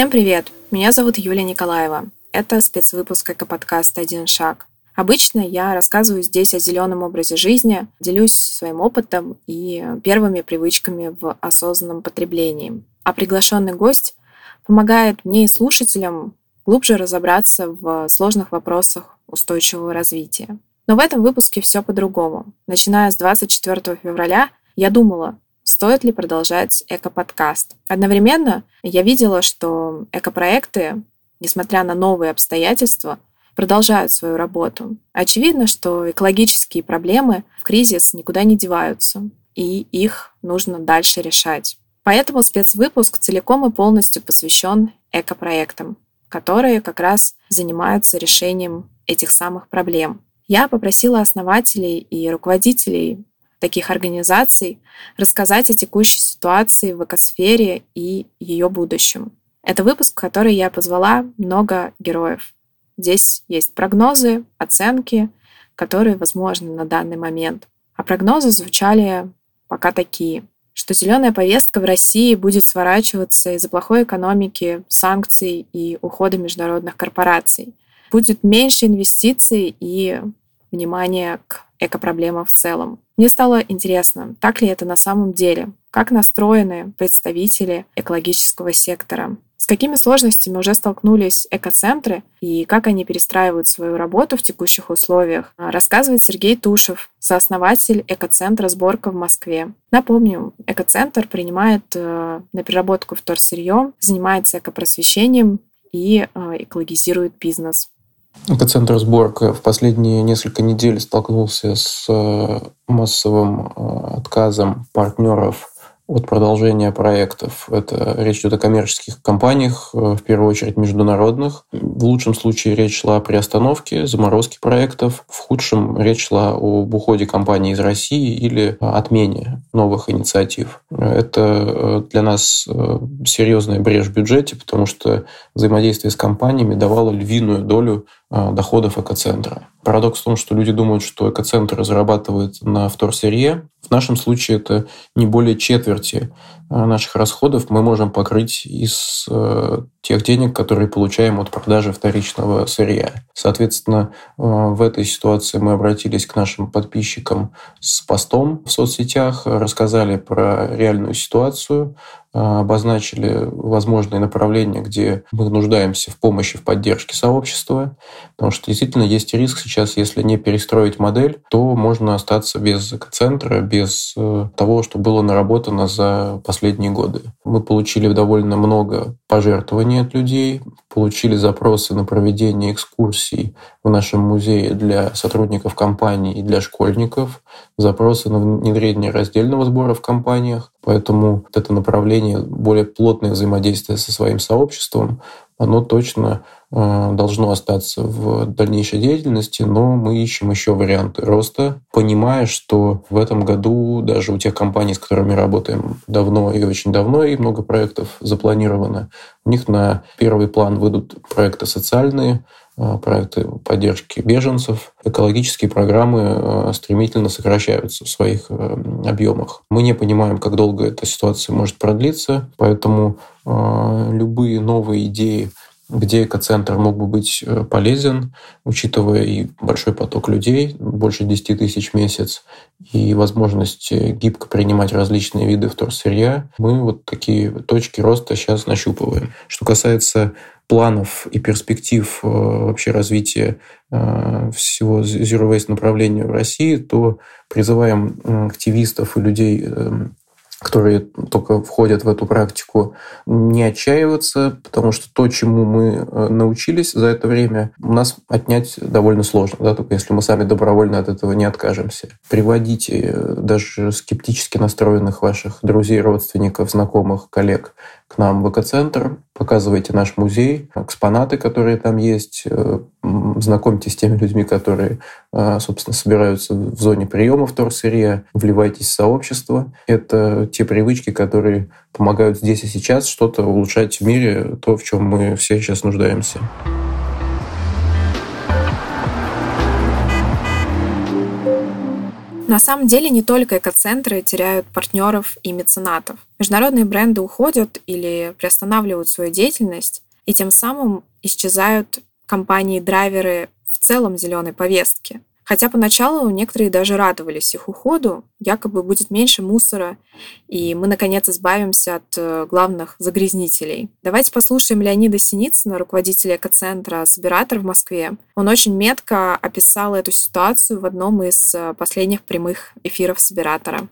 Всем привет! Меня зовут Юлия Николаева. Это спецвыпуск эко-подкаста «Один шаг». Обычно я рассказываю здесь о зеленом образе жизни, делюсь своим опытом и первыми привычками в осознанном потреблении. А приглашенный гость помогает мне и слушателям глубже разобраться в сложных вопросах устойчивого развития. Но в этом выпуске все по-другому. Начиная с 24 февраля я думала, стоит ли продолжать эко-подкаст. Одновременно я видела, что эко-проекты, несмотря на новые обстоятельства, продолжают свою работу. Очевидно, что экологические проблемы в кризис никуда не деваются, и их нужно дальше решать. Поэтому спецвыпуск целиком и полностью посвящен эко-проектам, которые как раз занимаются решением этих самых проблем. Я попросила основателей и руководителей таких организаций рассказать о текущей ситуации в экосфере и ее будущем. Это выпуск, в который я позвала много героев. Здесь есть прогнозы, оценки, которые возможны на данный момент. А прогнозы звучали пока такие, что зеленая повестка в России будет сворачиваться из-за плохой экономики, санкций и ухода международных корпораций. Будет меньше инвестиций и внимания к экопроблемам в целом. Мне стало интересно, так ли это на самом деле, как настроены представители экологического сектора, с какими сложностями уже столкнулись экоцентры и как они перестраивают свою работу в текущих условиях, рассказывает Сергей Тушев, сооснователь экоцентра «Сборка» в Москве. Напомню, экоцентр принимает э, на переработку вторсырье, занимается экопросвещением и э, экологизирует бизнес. Экоцентр «Сборка» в последние несколько недель столкнулся с э, массовым отказом партнеров от продолжения проектов. Это речь идет о коммерческих компаниях, э, в первую очередь международных. В лучшем случае речь шла о приостановке, заморозке проектов. В худшем речь шла об уходе компании из России или отмене новых инициатив. Это э, для нас э, серьезная брешь в бюджете, потому что взаимодействие с компаниями давало львиную долю доходов экоцентра. Парадокс в том, что люди думают, что экоцентр зарабатывает на вторсырье. В нашем случае это не более четверти э, наших расходов мы можем покрыть из э, тех денег, которые получаем от продажи вторичного сырья. Соответственно, э, в этой ситуации мы обратились к нашим подписчикам с постом в соцсетях, рассказали про реальную ситуацию, обозначили возможные направления, где мы нуждаемся в помощи, в поддержке сообщества, потому что действительно есть риск сейчас, если не перестроить модель, то можно остаться без экоцентра, без э, того, что было наработано за последние годы. Мы получили довольно много пожертвований от людей, получили запросы на проведение экскурсий в нашем музее для сотрудников компании и для школьников, запросы на внедрение раздельного сбора в компаниях. Поэтому это направление, более плотное взаимодействие со своим сообществом, оно точно э, должно остаться в дальнейшей деятельности, но мы ищем еще варианты. Роста, понимая, что в этом году даже у тех компаний, с которыми работаем давно и очень давно, и много проектов запланировано, у них на первый план выйдут проекты социальные, проекты поддержки беженцев. Экологические программы э, стремительно сокращаются в своих объемах. Мы не понимаем, как долго эта ситуация может продлиться, поэтому любые новые идеи где экоцентр мог бы быть э, полезен, учитывая и большой поток людей, больше 10 тысяч в месяц, и возможность э, гибко принимать различные виды вторсырья, мы вот такие точки роста сейчас нащупываем. Что касается планов и перспектив э, вообще развития всего Zero Waste направления в России, то призываем активистов и людей эм, которые только входят в эту практику, не отчаиваться, потому что то, чему мы э, научились за это время, у нас отнять довольно сложно, да, только если мы сами добровольно от этого не откажемся. Приводите э, даже скептически настроенных ваших друзей, родственников, знакомых, коллег к нам в экоцентр, показывайте наш музей, экспонаты, которые там есть, э, знакомьтесь с теми людьми, которые, собственно, собираются в зоне приема вторсырья, вливайтесь в сообщество. Это те привычки, которые помогают здесь и сейчас что-то улучшать в мире, то, в чем мы все сейчас нуждаемся. На самом деле не только экоцентры теряют партнеров и меценатов. Международные бренды уходят или приостанавливают свою деятельность, и тем самым исчезают компании-драйверы в целом зеленой повестки. Хотя поначалу некоторые даже радовались их уходу, якобы будет меньше мусора, и мы, наконец, избавимся от э, главных загрязнителей. Давайте послушаем Леонида Синицына, руководителя экоцентра «Собиратор» в Москве. Он очень метко описал эту ситуацию в одном из э, последних прямых эфиров «Собиратора»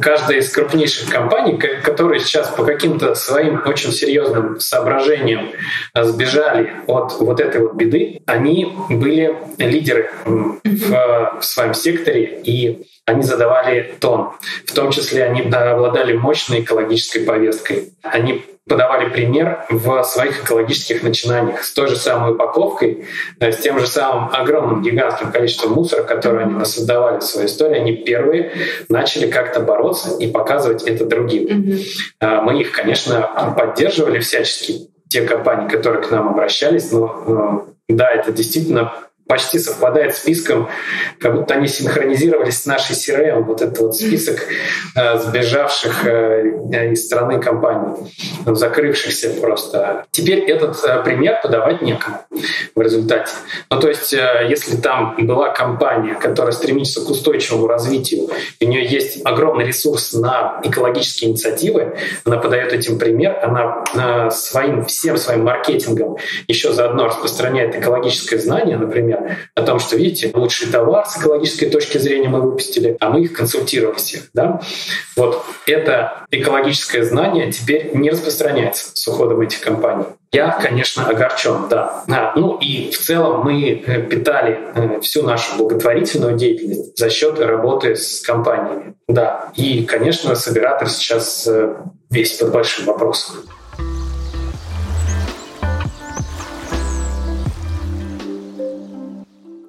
каждая из крупнейших компаний, которые сейчас по каким-то своим очень серьезным соображениям э, сбежали от вот этой вот беды, они были лидеры в, в своем секторе и они задавали тон. В том числе они обладали мощной экологической повесткой. Они подавали пример в своих экологических начинаниях с той же самой упаковкой, с тем же самым огромным гигантским количеством мусора, которое они создавали в своей истории, они первые начали как-то бороться и показывать это другим. Mm-hmm. Мы их, конечно, поддерживали всячески, те компании, которые к нам обращались, но да, это действительно почти совпадает с списком, как будто они синхронизировались с нашей CRM, вот этот вот список э, сбежавших э, из страны компаний, ну, закрывшихся просто. Теперь этот э, пример подавать некому в результате. Ну, то есть, э, если там была компания, которая стремится к устойчивому развитию, у нее есть огромный ресурс на экологические инициативы, она подает этим пример, она э, своим, всем своим маркетингом еще заодно распространяет экологическое знание, например, о том, что, видите, лучший товар с экологической точки зрения мы выпустили, а мы их консультировали всех. Да? Вот это экологическое знание теперь не распространяется с уходом этих компаний. Я, конечно, огорчен, да. А, ну и в целом мы э, питали э, всю нашу благотворительную деятельность за счет работы с компаниями. Да. И, конечно, собиратор сейчас э, весь под большим вопросом.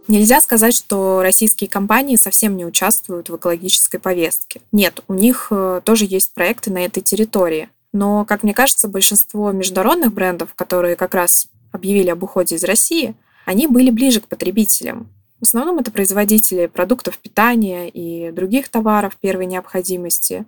Нельзя сказать, что российские компании совсем не участвуют в экологической повестке. Нет, у них э, тоже есть проекты на этой территории. Но, как мне кажется, большинство международных брендов, которые как раз объявили об уходе из России, они были ближе к потребителям. В основном это производители продуктов питания и других товаров первой необходимости.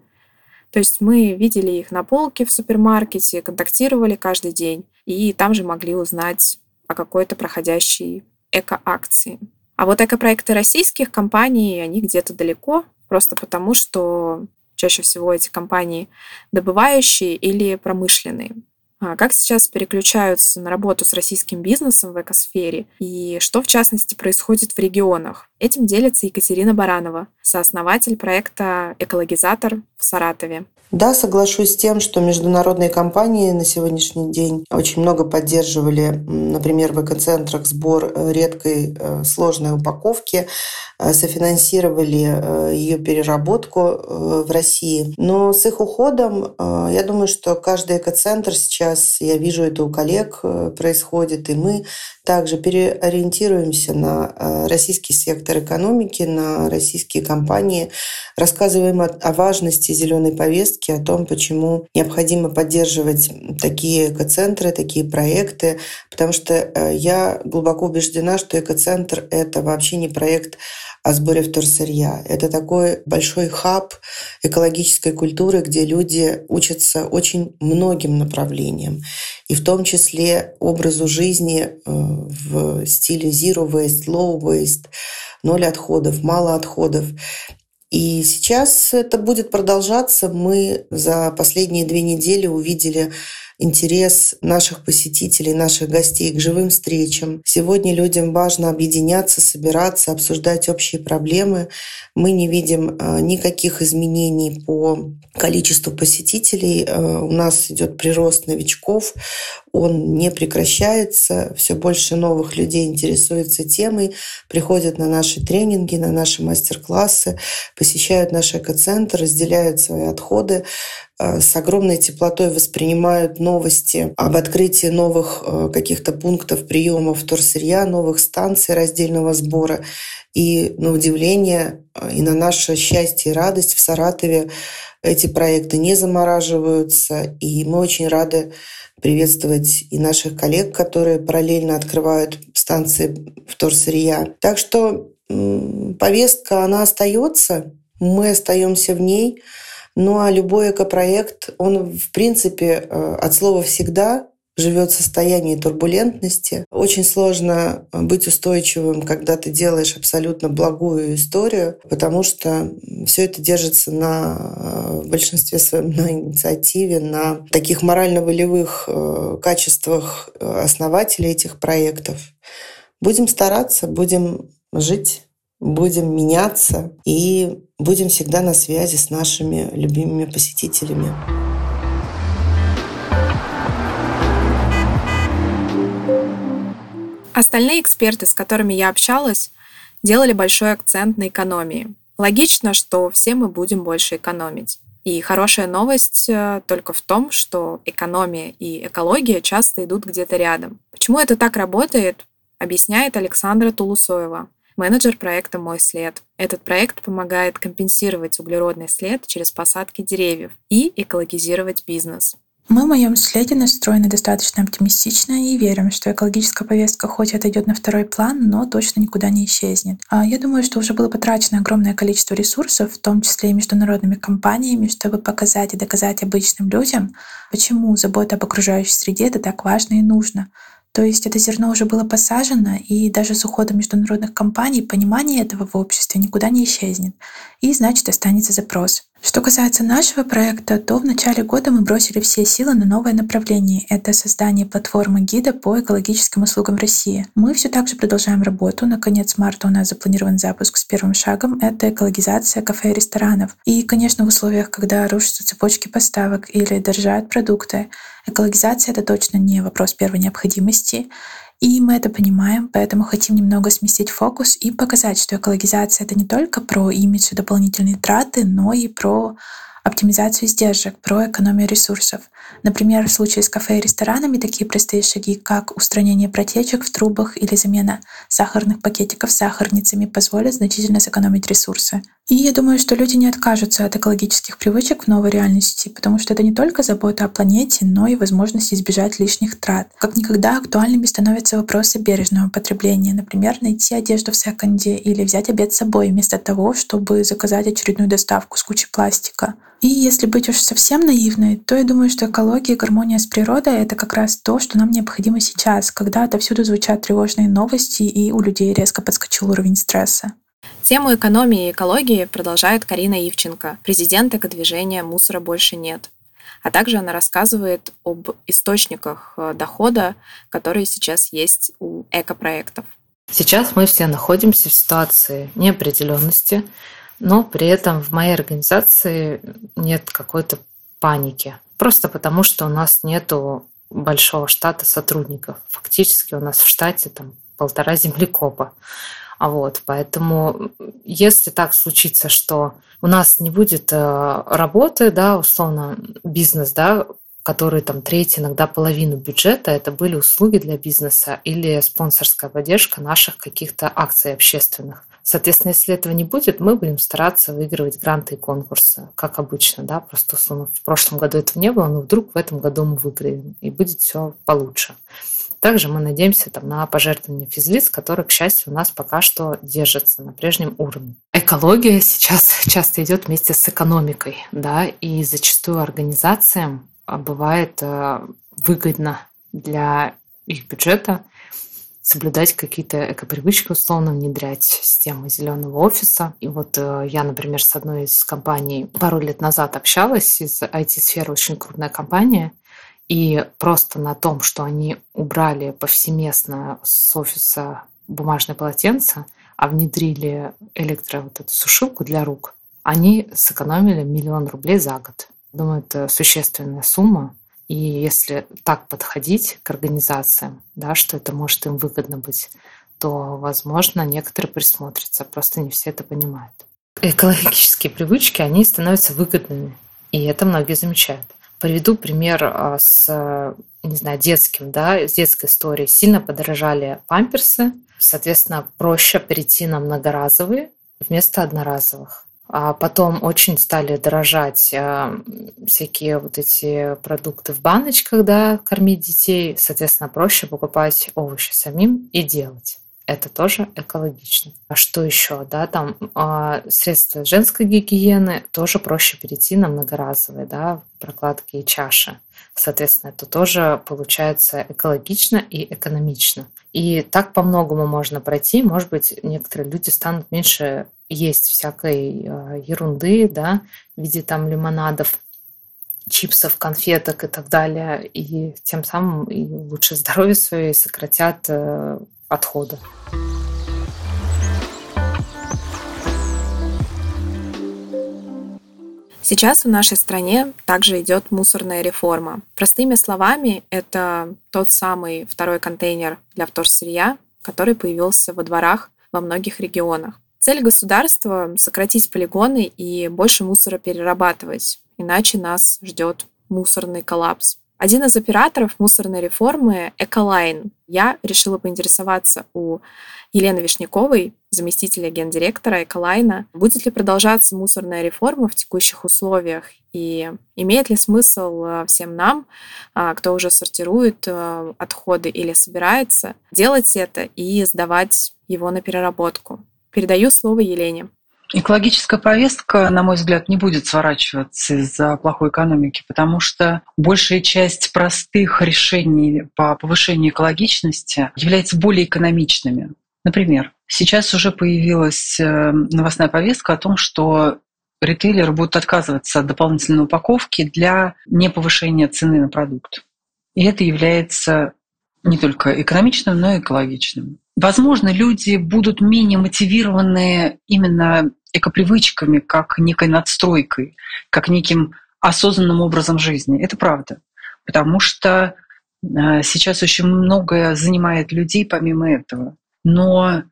То есть мы видели их на полке в супермаркете, контактировали каждый день и там же могли узнать о какой-то проходящей эко-акции. А вот эко-проекты российских компаний, они где-то далеко, просто потому что чаще всего эти компании добывающие или промышленные. А как сейчас переключаются на работу с российским бизнесом в экосфере и что, в частности, происходит в регионах? Этим делится Екатерина Баранова, сооснователь проекта «Экологизатор» в Саратове. Да, соглашусь с тем, что международные компании на сегодняшний день очень много поддерживали, например, в экоцентрах сбор э, редкой э, сложной упаковки, э, софинансировали ее переработку в России. Но с их уходом, я думаю, что каждый экоцентр сейчас, я вижу это у коллег, происходит, и мы также переориентируемся на российский сектор экономики, на российские компании, рассказываем о важности зеленой повестки, повестки о том, почему необходимо поддерживать такие экоцентры, такие проекты, потому что э, я глубоко убеждена, что экоцентр — это вообще не проект о сборе вторсырья. Это такой большой хаб экологической культуры, где люди учатся очень многим направлениям, и в том числе образу жизни э, в стиле zero waste, low waste, ноль отходов, мало отходов. И сейчас это будет продолжаться. Мы за последние две недели увидели интерес наших посетителей, наших гостей к живым встречам. Сегодня людям важно объединяться, собираться, обсуждать общие проблемы. Мы не видим э, никаких изменений по количеству посетителей. Э, у нас идет прирост новичков, он не прекращается. Все больше новых людей интересуются темой, приходят на наши тренинги, на наши мастер-классы, посещают наш экоцентр, разделяют свои отходы, с огромной теплотой воспринимают новости об открытии новых э, каких-то пунктов приема вторсырья, новых станций раздельного сбора. И на удивление э, и на наше счастье и радость в Саратове эти проекты не замораживаются. И мы очень рады приветствовать и наших коллег, которые параллельно открывают станции вторсырья. Так что повестка, она остается, мы остаемся в ней. Ну а любой экопроект, он в принципе э, от слова «всегда» живет в состоянии турбулентности. Очень сложно быть устойчивым, когда ты делаешь абсолютно благую историю, потому что все это держится на в большинстве своем на инициативе, на таких морально-волевых э, качествах основателей этих проектов. Будем стараться, будем жить, будем меняться и будем всегда на связи с нашими любимыми посетителями. Остальные эксперты, с которыми я общалась, делали большой акцент на экономии. Логично, что все мы будем больше экономить. И хорошая новость э, только в том, что экономия и экология часто идут где-то рядом. Почему это так работает, объясняет Александра Тулусоева, менеджер проекта «Мой след». Этот проект помогает компенсировать углеродный след через посадки деревьев и экологизировать бизнес. Мы в моем следе настроены достаточно оптимистично и верим, что экологическая повестка хоть отойдет на второй план, но точно никуда не исчезнет. А я думаю, что уже было потрачено огромное количество ресурсов, в том числе и международными компаниями, чтобы показать и доказать обычным людям, почему забота об окружающей среде это так важно и нужно. То есть это зерно уже было посажено, и даже с уходом международных компаний понимание этого в обществе никуда не исчезнет. И значит останется запрос. Что касается нашего проекта, то в начале года мы бросили все силы на новое направление. Это создание платформы гида по экологическим услугам России. Мы все так же продолжаем работу. На конец марта у нас запланирован запуск с первым шагом. Это экологизация кафе и ресторанов. И, конечно, в условиях, когда рушатся цепочки поставок или дорожают продукты, экологизация — это точно не вопрос первой необходимости. И мы это понимаем, поэтому хотим немного сместить фокус и показать, что экологизация — это не только про имидж и дополнительные траты, но и про оптимизацию издержек, про экономию ресурсов. Например, в случае с кафе и ресторанами такие простые шаги, как устранение протечек в трубах или замена сахарных пакетиков сахарницами, позволят значительно сэкономить ресурсы. И я думаю, что люди не откажутся от экологических привычек в новой реальности, потому что это не только забота о планете, но и возможность избежать лишних трат. Как никогда актуальными становятся вопросы бережного потребления. Например, найти одежду в секонде или взять обед с собой вместо того, чтобы заказать очередную доставку с кучей пластика. И если быть уж совсем наивной, то я думаю, что экология и гармония с природой — это как раз то, что нам необходимо сейчас, когда отовсюду звучат тревожные новости и у людей резко подскочил уровень стресса. Тему экономии и экологии продолжает Карина Ивченко, президент экодвижения «Мусора больше нет». А также она рассказывает об источниках э, дохода, которые сейчас есть у экопроектов. Сейчас мы все находимся в ситуации неопределенности, но при этом в моей организации нет какой-то паники. Просто потому, что у нас нету большого штата сотрудников. Фактически у нас в штате там полтора землекопа. А вот, поэтому если так случится, что у нас не будет э, работы, да, условно, бизнес, да, который там треть, иногда половину бюджета, это были услуги для бизнеса или спонсорская поддержка наших каких-то акций общественных. Соответственно, если этого не будет, мы будем стараться выигрывать гранты и конкурсы, как обычно, да, просто условно, в прошлом году этого не было, но вдруг в этом году мы выиграем, и будет все получше. Также мы надеемся там, на пожертвования физлиц, которые, к счастью, у нас пока что держатся на прежнем уровне. Экология сейчас часто идет вместе с экономикой, да, и зачастую организациям бывает э, выгодно для их бюджета соблюдать какие-то экопривычки, условно внедрять систему зеленого офиса. И вот э, я, например, с одной из компаний пару лет назад общалась, из IT-сферы очень крупная компания, и просто на том, что они убрали повсеместно с офиса бумажное полотенце, а внедрили электро вот эту сушилку для рук, они сэкономили миллион рублей за год. Думаю, это существенная сумма, и если так подходить к организациям, да, что это может им выгодно быть, то, возможно, некоторые присмотрятся, просто не все это понимают. Экологические привычки, они становятся выгодными, и это многие замечают. Приведу пример а, с, не знаю, детским, да, с детской историей. Сильно подорожали памперсы, соответственно, проще перейти на многоразовые вместо одноразовых. А потом очень стали дорожать э, всякие вот эти продукты в баночках, да, кормить детей. Соответственно, проще покупать овощи самим и делать. это тоже экологично. А что еще? Да, там э, средства женской гигиены тоже проще перейти на многоразовые, да, прокладки и чаши. Соответственно, это тоже получается экологично и экономично. И так по-многому можно пройти. Может быть, некоторые люди станут меньше есть всякой э, ерунды, да, в виде там лимонадов, чипсов, конфеток и так далее. И тем самым и лучше здоровье свое и сократят э, Сейчас в нашей стране также идет мусорная реформа. Простыми словами, это тот самый второй контейнер для вторсырья, который появился во дворах во многих регионах. Цель государства — сократить полигоны и больше мусора перерабатывать, иначе нас ждет мусорный коллапс. Один из операторов мусорной реформы — Эколайн. Я решила поинтересоваться у Елены Вишняковой, заместителя гендиректора Эколайна, будет ли продолжаться мусорная реформа в текущих условиях и имеет ли смысл э, всем нам, а, кто уже сортирует э, отходы или собирается, делать это и сдавать его на переработку. Передаю слово Елене. Экологическая повестка, на мой взгляд, не будет сворачиваться из-за плохой экономики, потому что большая часть простых решений по повышению экологичности является более экономичными. Например, сейчас уже появилась э, новостная повестка о том, что ритейлеры будут отказываться от дополнительной упаковки для неповышения цены на продукт. И это является не только экономичным, но и экологичным. Возможно, люди будут менее мотивированы именно экопривычками, как некой надстройкой, как неким осознанным образом жизни. Это правда. Потому что э, сейчас очень многое занимает людей помимо этого. Но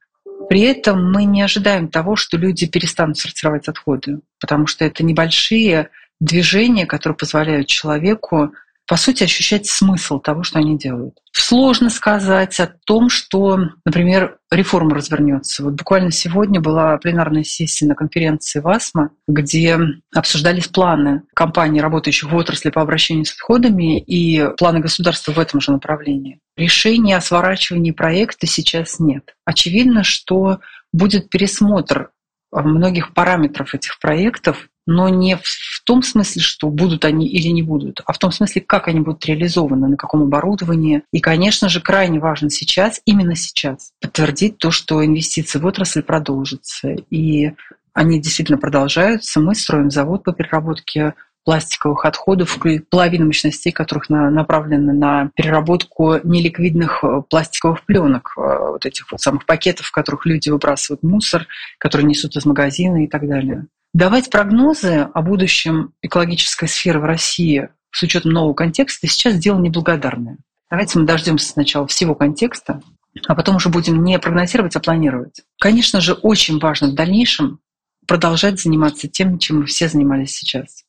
при этом мы не ожидаем того, что люди перестанут сортировать отходы, потому что это небольшие движения, которые позволяют человеку по сути, ощущать смысл того, что они делают. Сложно сказать о том, что, например, реформа развернется. Вот буквально сегодня была пленарная сессия на конференции ВАСМА, где обсуждались планы компаний, работающих в отрасли по обращению с отходами, и планы государства в этом же направлении. Решения о сворачивании проекта сейчас нет. Очевидно, что будет пересмотр многих параметров этих проектов, но не в том смысле, что будут они или не будут, а в том смысле, как они будут реализованы, на каком оборудовании. И, конечно же, крайне важно сейчас, именно сейчас, подтвердить то, что инвестиции в отрасль продолжатся. И они действительно продолжаются. Мы строим завод по переработке пластиковых отходов, половина мощностей которых на, направлены на переработку неликвидных э, пластиковых пленок, э, вот этих вот самых пакетов, в которых люди выбрасывают мусор, которые несут из магазина и так далее. Давать прогнозы о будущем экологической сферы в России с учетом нового контекста сейчас дело неблагодарное. Давайте мы дождемся сначала всего контекста, а потом уже будем не прогнозировать, а планировать. Конечно же, очень важно в дальнейшем продолжать заниматься тем, чем мы все занимались сейчас.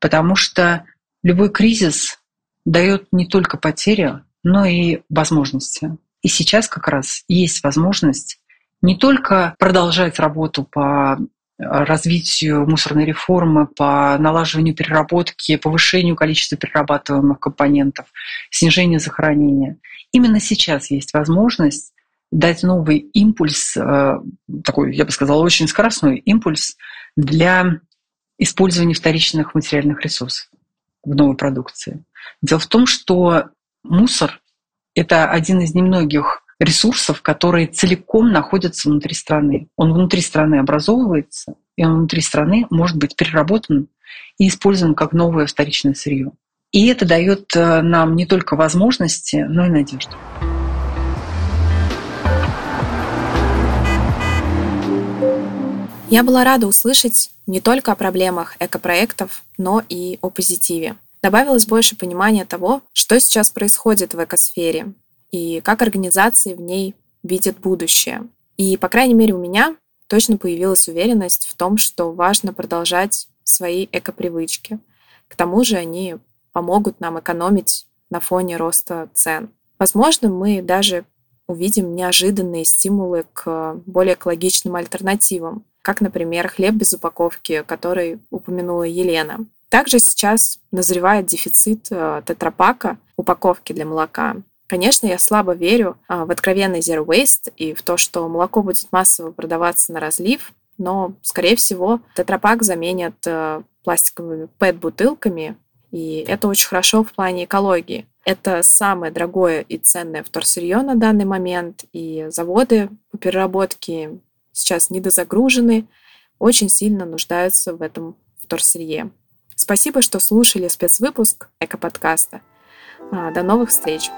Потому что любой кризис дает не только потери, но и возможности. И сейчас как раз есть возможность не только продолжать работу по развитию мусорной реформы, по налаживанию переработки, повышению количества перерабатываемых компонентов, снижению захоронения. Именно сейчас есть возможность дать новый импульс, э, такой, я бы сказала, очень скоростной импульс для использования вторичных материальных ресурсов в новой продукции. Дело в том, что мусор — это один из немногих ресурсов, которые целиком находятся внутри страны. Он внутри страны образовывается, и он внутри страны может быть переработан и использован как новое вторичное сырье. И это дает э, нам не только возможности, но и надежду. Я была рада услышать не только о проблемах экопроектов, но и о позитиве. Добавилось больше понимания того, что сейчас происходит в экосфере, и как организации в ней видят будущее. И, по крайней мере, у меня точно появилась уверенность в том, что важно продолжать свои экопривычки. К тому же они помогут нам экономить на фоне роста цен. Возможно, мы даже увидим неожиданные стимулы к более экологичным альтернативам, как, например, хлеб без упаковки, который упомянула Елена. Также сейчас назревает дефицит э, тетрапака, упаковки для молока. Конечно, я слабо верю а, в откровенный zero waste и в то, что молоко будет массово продаваться на разлив, но, скорее всего, тетрапак заменят э, пластиковыми пэт-бутылками, и это очень хорошо в плане экологии. Это самое дорогое и ценное вторсырье на данный момент, и заводы по переработке сейчас недозагружены, очень сильно нуждаются в этом вторсырье. Спасибо, что слушали спецвыпуск Эко-подкаста. А, до новых встреч!